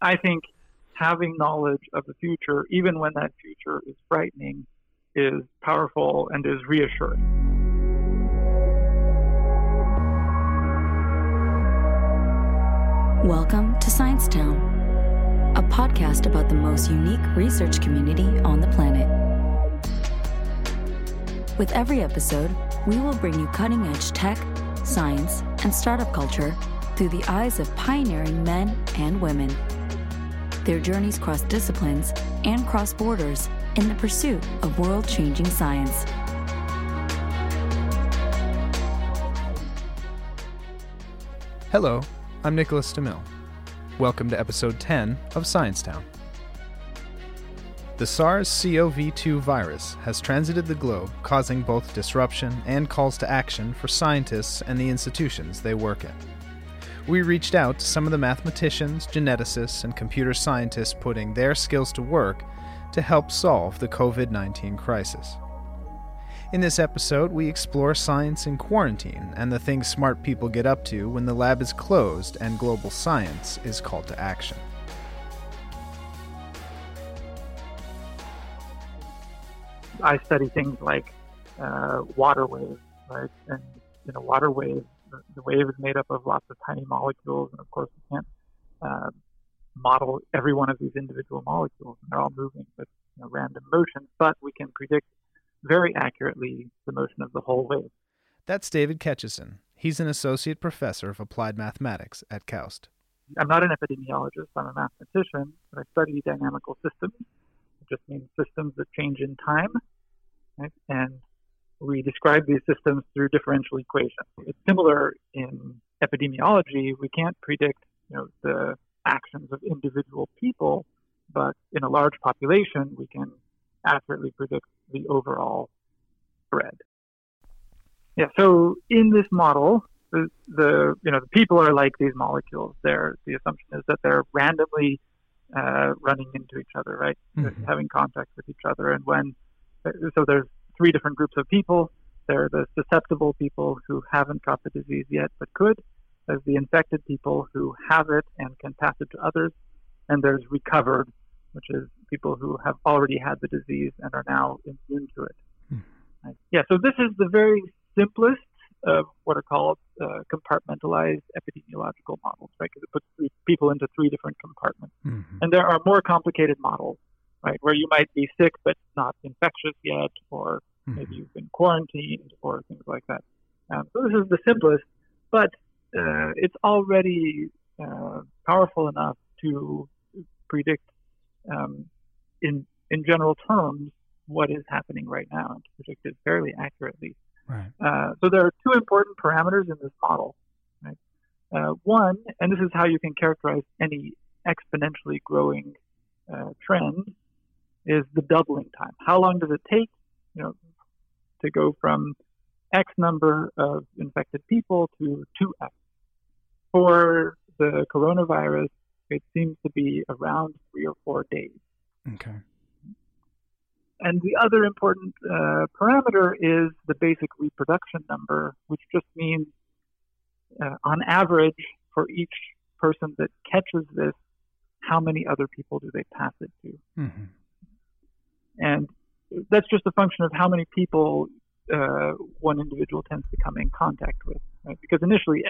I think having knowledge of the future, even when that future is frightening, is powerful and is reassuring. Welcome to Science Town, a podcast about the most unique research community on the planet. With every episode, we will bring you cutting edge tech, science, and startup culture through the eyes of pioneering men and women. Their journeys cross disciplines and cross borders in the pursuit of world changing science. Hello, I'm Nicholas DeMille. Welcome to episode 10 of Science Town. The SARS CoV 2 virus has transited the globe, causing both disruption and calls to action for scientists and the institutions they work in. We reached out to some of the mathematicians, geneticists, and computer scientists putting their skills to work to help solve the COVID 19 crisis. In this episode, we explore science in quarantine and the things smart people get up to when the lab is closed and global science is called to action. I study things like uh, water waves, right? And you know, water waves, the, the, wave is made up of lots of tiny molecules, and of course, we can't uh, model every one of these individual molecules, and they're all moving with you know, random motions. But we can predict very accurately the motion of the whole wave. That's David Ketcheson. He's an associate professor of applied mathematics at KAUST. I'm not an epidemiologist. I'm a mathematician, but I study dynamical systems It just means systems that change in time. Right? And we describe these systems through differential equations. It's similar in epidemiology. We can't predict you know, the actions of individual people, but in a large population, we can accurately predict the overall spread. Yeah, so in this model, the, the you know the people are like these molecules. They're, the assumption is that they're randomly uh, running into each other, right? Mm-hmm. Having contact with each other. And when, so there's three different groups of people. There are the susceptible people who haven't got the disease yet but could. There's the infected people who have it and can pass it to others. And there's recovered, which is people who have already had the disease and are now immune to it. Mm-hmm. Right? Yeah, so this is the very simplest of what are called uh, compartmentalized epidemiological models, right? Because it puts three people into three different compartments. Mm-hmm. And there are more complicated models, right, where you might be sick but not infectious yet, or quarantined, or things like that. Um, so this is the simplest, but uh, it's already uh, powerful enough to predict um, in in general terms what is happening right now and to predict it fairly accurately. Right. Uh, so there are two important parameters in this model. Right? Uh, one, and this is how you can characterize any exponentially growing uh, trend, is the doubling time. How long does it take, you know, to go from X number of infected people to 2X? For the coronavirus, it seems to be around three or four days. Okay. And the other important uh, parameter is the basic reproduction number, which just means, uh, on average, for each person that catches this, how many other people do they pass it to? Mm-hmm. And that's just a function of how many people uh, one individual tends to come in contact with. Right? Because initially,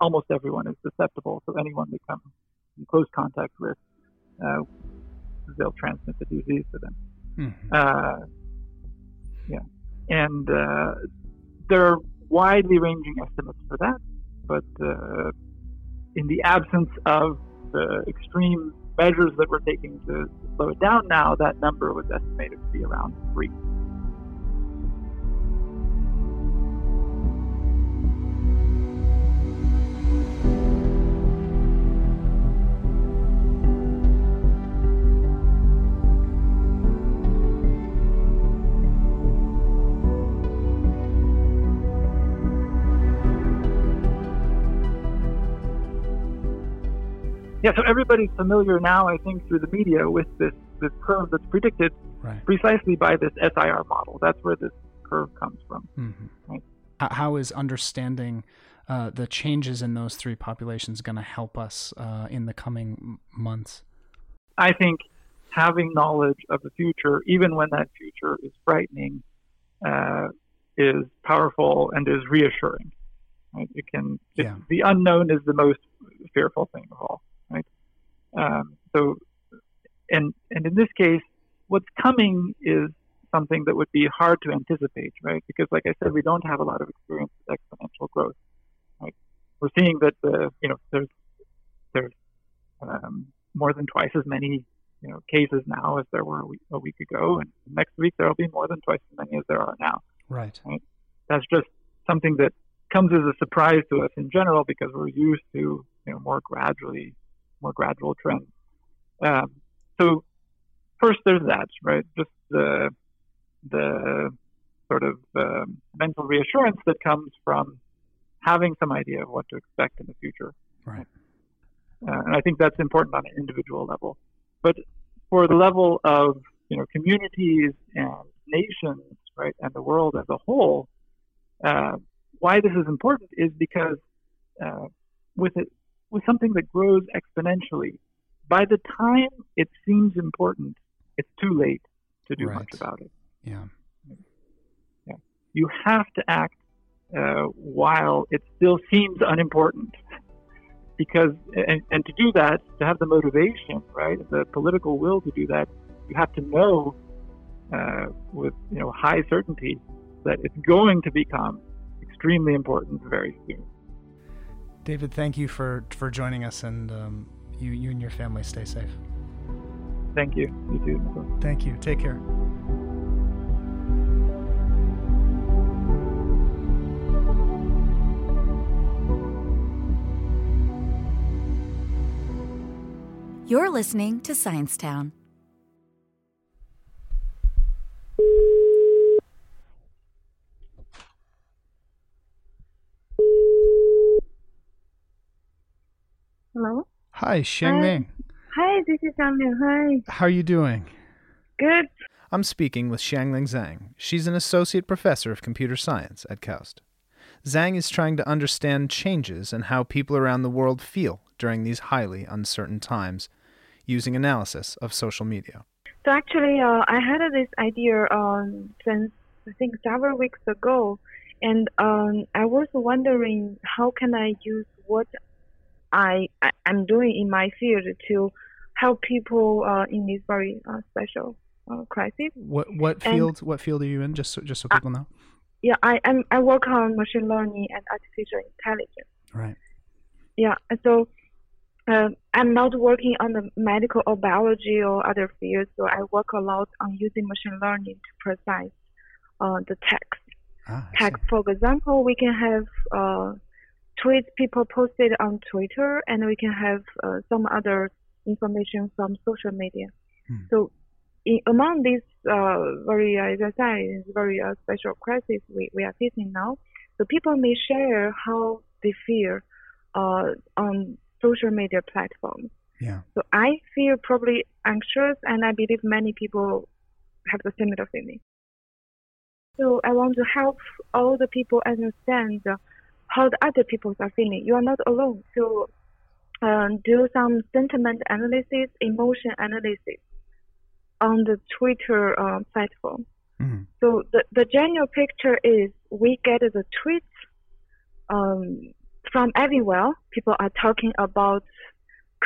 almost everyone is susceptible, so anyone they come in close contact with, uh, they'll transmit the disease to them. Mm-hmm. Uh, yeah, and uh, there are widely ranging estimates for that, but uh, in the absence of the extreme measures that we're taking to slow it down now, that number was estimated to be around three. Yeah, so everybody's familiar now, I think, through the media with this, this curve that's predicted right. precisely by this SIR model. That's where this curve comes from. Mm-hmm. Right? How is understanding uh, the changes in those three populations going to help us uh, in the coming months? I think having knowledge of the future, even when that future is frightening, uh, is powerful and is reassuring. Right? It can yeah. the unknown is the most fearful thing of all. Um, so, and and in this case, what's coming is something that would be hard to anticipate, right? Because, like I said, we don't have a lot of experience with exponential growth. Right? We're seeing that the you know there's there's um, more than twice as many you know cases now as there were a week, a week ago, and next week there will be more than twice as many as there are now. Right. right? That's just something that comes as a surprise to us in general because we're used to you know more gradually more gradual trends. Um, so first there's that right just the the sort of um, mental reassurance that comes from having some idea of what to expect in the future. Right. Uh, and I think that's important on an individual level. But for the level of you know communities and nations, right, and the world as a whole, uh, why this is important is because uh, with it, with something that grows exponentially, by the time it seems important, it's too late to do right. much about it. Yeah. Yeah. You have to act uh, while it still seems unimportant. Because, and, and to do that, to have the motivation, right, the political will to do that, you have to know uh, with you know high certainty that it's going to become extremely important very soon. David, thank you for for joining us, and um, you you and your family stay safe. Thank you. You too. Thank you. Take care. You're listening to Science Town. Hi, Xiangliang. Hi, this is Xiangliang. Hi. How are you doing? Good. I'm speaking with Xiangliang Zhang. She's an associate professor of computer science at KAUST. Zhang is trying to understand changes and how people around the world feel during these highly uncertain times using analysis of social media. So actually, uh, I had this idea um, since I think several weeks ago, and um, I was wondering how can I use what I, I am doing in my field to help people uh, in this very uh, special uh, crisis. What what field and, what field are you in? Just so, just so people know. Yeah, I am. I work on machine learning and artificial intelligence. Right. Yeah. So uh, I'm not working on the medical or biology or other fields, so I work a lot on using machine learning to process uh, the text. Ah, text, for example, we can have uh, tweets people posted on Twitter, and we can have uh, some other information from social media. Hmm. So, in, among these uh, very, as I said, very uh, special crisis we, we are facing now, so people may share how they feel uh, on social media platforms. Yeah. So I feel probably anxious, and I believe many people have the similar feeling. So I want to help all the people understand how the other people are feeling. You are not alone. So um, do some sentiment analysis, emotion analysis on the Twitter uh, platform. Mm-hmm. So the, the general picture is we get the tweets um, from everywhere. People are talking about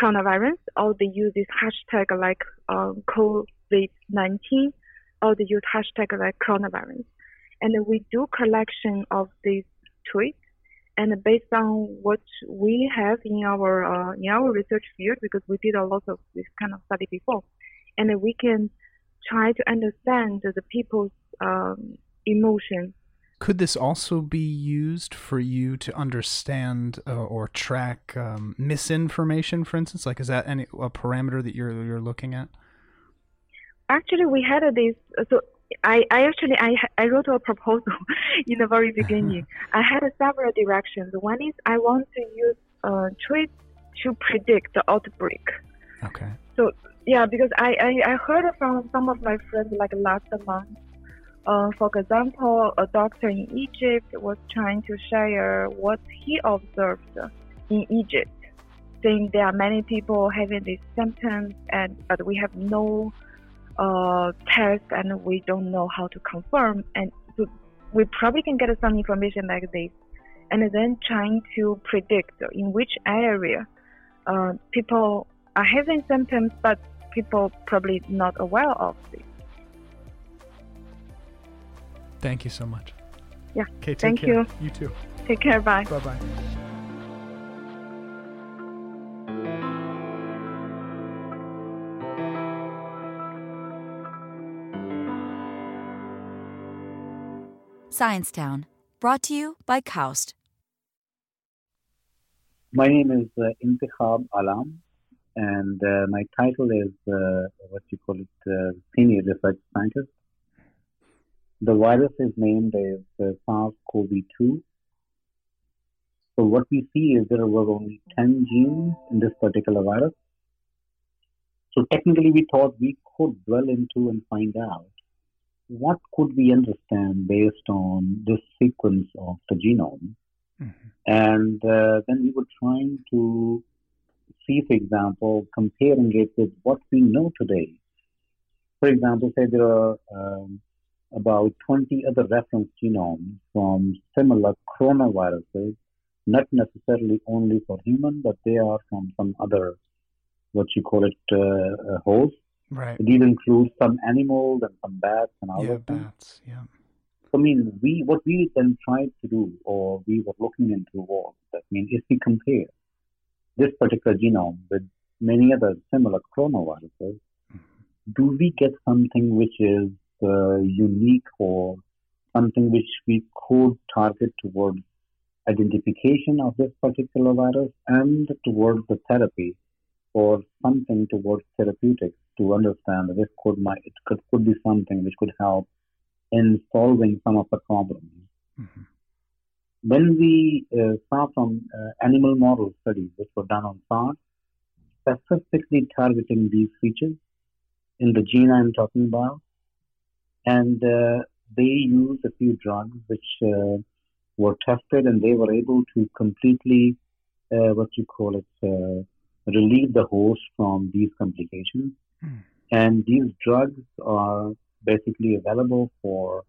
coronavirus, or they use this hashtag like um, COVID-19, or they use hashtag like coronavirus. And we do collection of these tweets and based on what we have in our uh, in our research field, because we did a lot of this kind of study before, and we can try to understand the people's um, emotions. Could this also be used for you to understand uh, or track um, misinformation, for instance? Like, is that any a parameter that you're you're looking at? Actually, we had this. So I, I actually I, I wrote a proposal in the very beginning. I had several directions. One is I want to use uh, tweets to predict the outbreak. Okay. So yeah, because I, I, I heard from some of my friends like last month. Uh, for example, a doctor in Egypt was trying to share what he observed in Egypt. saying there are many people having these symptoms, and but we have no uh, test and we don't know how to confirm. And so we probably can get some information like this, and then trying to predict in which area uh, people are having symptoms, but people probably not aware of this. Thank you so much. Yeah. Okay, Thank care. you. You too. Take care. Bye. Bye bye. Science Town, brought to you by Kaust. My name is uh, Alam, and uh, my title is uh, what you call it, uh, senior research scientist. The virus is named as uh, SARS-CoV-2. So what we see is there were only 10 genes in this particular virus. So technically, we thought we could dwell into and find out what could we understand based on this sequence of the genome? And uh, then we were trying to see, for example, comparing it with what we know today. For example, say there are um, about 20 other reference genomes from similar coronaviruses, not necessarily only for human, but they are from some other, what you call it, uh, uh, Right. These include some animals and some bats and Yeah, other things. bats. Yeah. So, I mean, we what we then tried to do, or we were looking into, was that I mean, if we compare this particular genome with many other similar coronaviruses, do we get something which is uh, unique or something which we could target towards identification of this particular virus and towards the therapy or something towards therapeutics to understand that this could might it could, could be something which could help in solving some of the problems. Mhm. When we uh, saw from uh, animal model studies which were done on SARS, specifically targeting these features in the gene I'm talking about, and uh, they used a few drugs which uh, were tested and they were able to completely, uh, what you call it, uh, relieve the host from these complications. Hmm. And these drugs are basically available for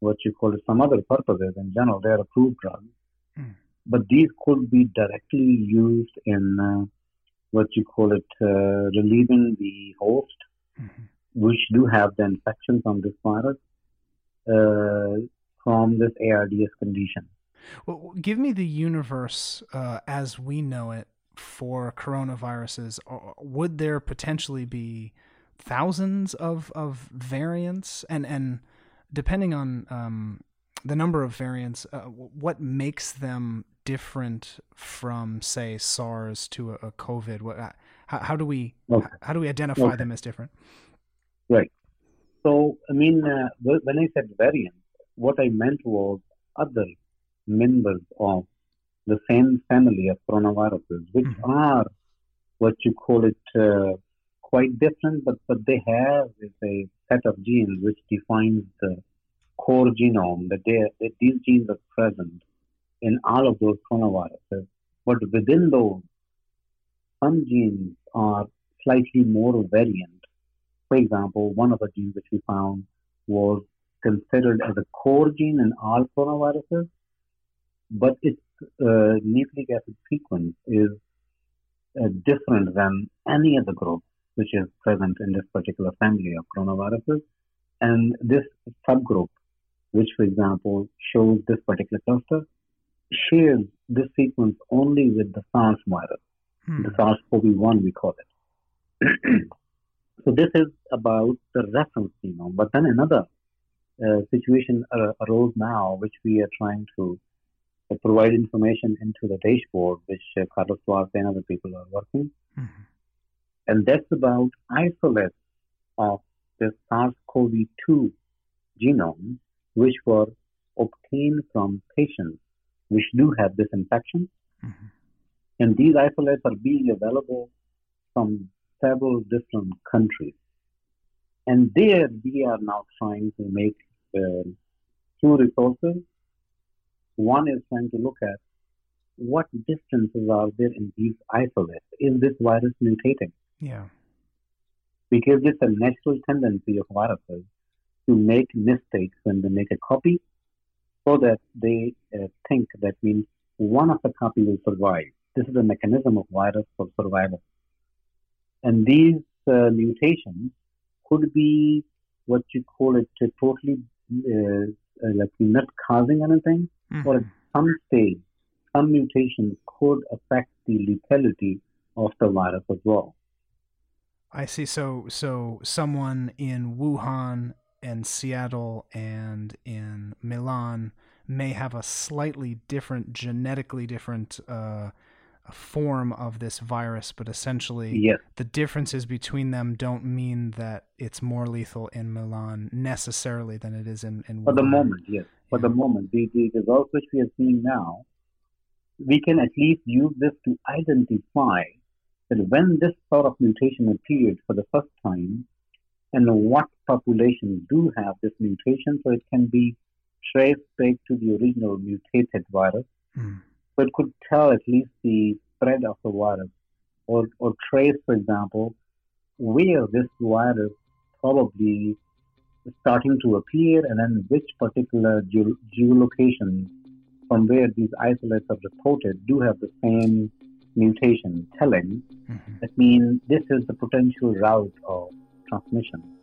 what you call it, some other purposes. In general, they are approved drugs. Hmm. But these could be directly used in uh, what you call it, uh, relieving the host, Mhm. which do have the infection from this virus, uh, from this ARDS condition. Well, give me the universe uh, as we know it for coronaviruses. Uh, Would there potentially be thousands of, of variants? And, and depending on um, the number of variants, uh, what makes them different from, say, SARS to a, a COVID? What, how, how do we Okay. how do we identify Okay. them as different? Right. So, I mean, uh, when I said variant, what I meant was other members of the same family of coronaviruses, which Mhm. are what you call it uh, quite different, but, but they have is a set of genes which defines the core genome, that, they, that these genes are present in all of those coronaviruses. But within those, some genes are slightly more variant. For example, one of the genes which we found was considered as a core gene in all coronaviruses, but its uh, nucleic acid sequence is uh, different than any other group which is present in this particular family of coronaviruses. And this subgroup, which, for example, shows this particular cluster, shares this sequence only with the SARS virus Hmm. the SARS-CoV-1 we call it. so this is about the reference genome. But then another uh, situation uh, arose now, which we are trying to provide information into the dashboard, which uh, Carlos Duarte and other people are working, Mhm. and that's about isolates of the SARS-CoV-2 genome, which were obtained from patients which do have this infection Mhm. and these isolates are being available from several different countries. And there we are now trying to make uh, two resources. One is trying to look at what differences are there in these isolates? Is this virus mutating? Yeah. Because it's a natural tendency of viruses to make mistakes when they make a copy so that they uh, think that means one of the copy will survive. This is a mechanism of virus for survival. And these uh, mutations could be what you call it totally uh, like not causing anything, mm-hmm. or at some stage, some mutations could affect the lethality of the virus as well. I see. So, so someone in Wuhan and Seattle and in Milan may have a slightly different, genetically different uh, form of this virus, but essentially yes. the differences between them don't mean that it's more lethal in Milan necessarily than it is in, in For the moment, yes. For yeah. the moment. The, the results which we are seeing now, we can at least use this to identify that when this sort of mutation appeared for the first time, and what populations do have this mutation, so it can be traced back to the original mutated virus. Mm so it could tell at least the spread of the virus or, or trace, for example, where this virus probably is starting to appear and then which particular ge- geolocation from where these isolates are reported do have the same mutation telling. Mm-hmm. That means this is the potential route of transmission.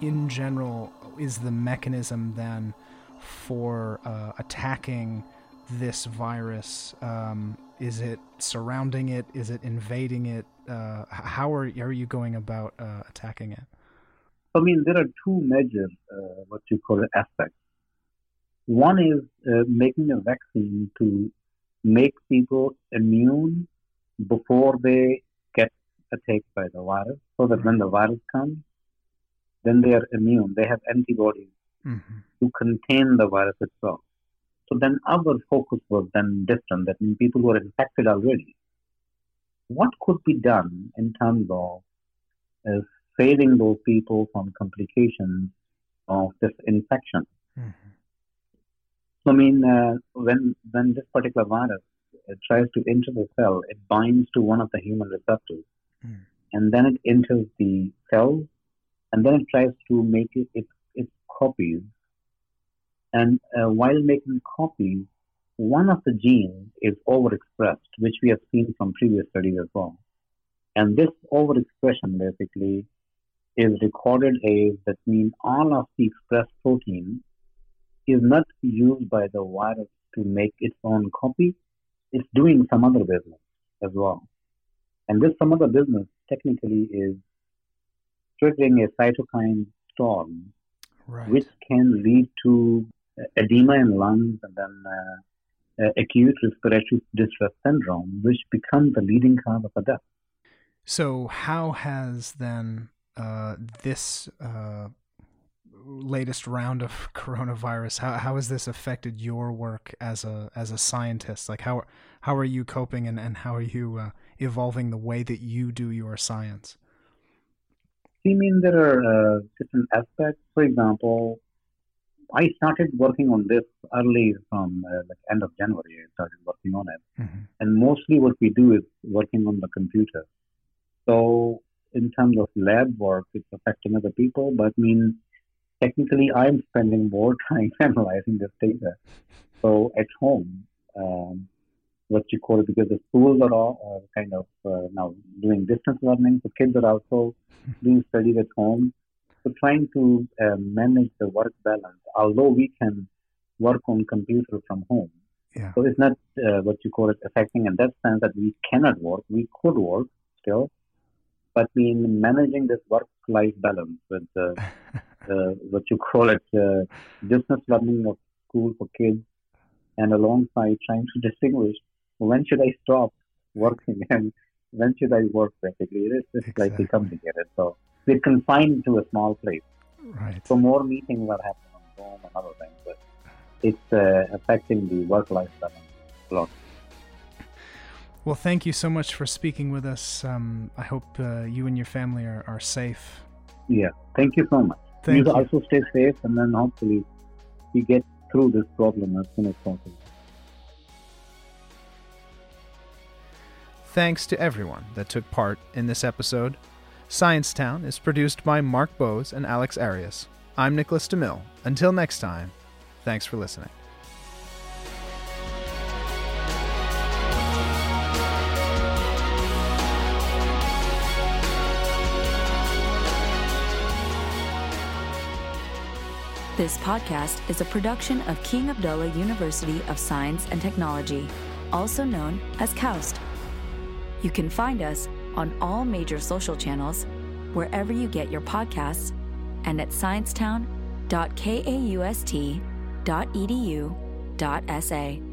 In general is the mechanism then for uh, attacking this virus? Um, is it surrounding it? Is it invading it? Uh, how are, are you going about uh, attacking it? I mean, there are two major, uh, what you call aspects. One is uh, making a vaccine to make people immune before they get attacked by the virus, so that when the virus comes, then they are immune. They have antibodies mm-hmm. to contain the virus itself. So then our focus was then different. That means people who are infected already. What could be done in terms of uh, saving those people from complications of this infection? Mm-hmm. So I mean, uh, when when this particular virus uh, tries to enter the cell, it binds to one of the human receptors, mm. and then it enters the cell and then it tries to make it, its, its copies. And uh, while making copies, one of the genes is overexpressed, which we have seen from previous studies as well. And this overexpression basically is recorded as that means all of the expressed protein is not used by the virus to make its own copy. It's doing some other business as well. And this some other business technically is triggering a cytokine storm, right. which can lead to edema in lungs and then uh, uh, acute respiratory distress syndrome, which becomes the leading cause of a death. So, how has then uh, this uh, latest round of coronavirus how, how has this affected your work as a as a scientist? Like how how are you coping and, and how are you uh, evolving the way that you do your science? I mean, there are uh, different aspects. For example, I started working on this early from uh, like end of January. I started working on it, mm-hmm. and mostly what we do is working on the computer. So in terms of lab work, it's affecting other people, but I mean, technically, I'm spending more time analyzing this data. So at home, um, what you call it because the schools are all uh, kind of uh, now doing distance learning. The kids are also doing studies at home. So trying to uh, manage the work balance, although we can work on computer from home. Yeah. So it's not uh, what you call it affecting in that sense that we cannot work. We could work still, but in managing this work-life balance with uh, what you call it distance learning of school for kids and alongside trying to distinguish when should I stop working and when should I work basically? It is just Exactly. like together. So we're confined to a small place. Right. So more meetings are happening on Zoom and other things, but it's uh, affecting the work-life balance a lot. Well, thank you so much for speaking with us. Um, I hope uh, you and your family are, are safe. Yeah. Thank you so much. Thank you. also stay safe and then hopefully we get through this problem as soon as possible. Thanks to everyone that took part in this episode. Science Town is produced by Mark Bose and Alex Arias. I'm Nicholas DeMille. Until next time, thanks for listening. This podcast is a production of King Abdullah University of Science and Technology, also known as KAUST. You can find us on all major social channels, wherever you get your podcasts, and at sciencetown.kaust.edu.sa.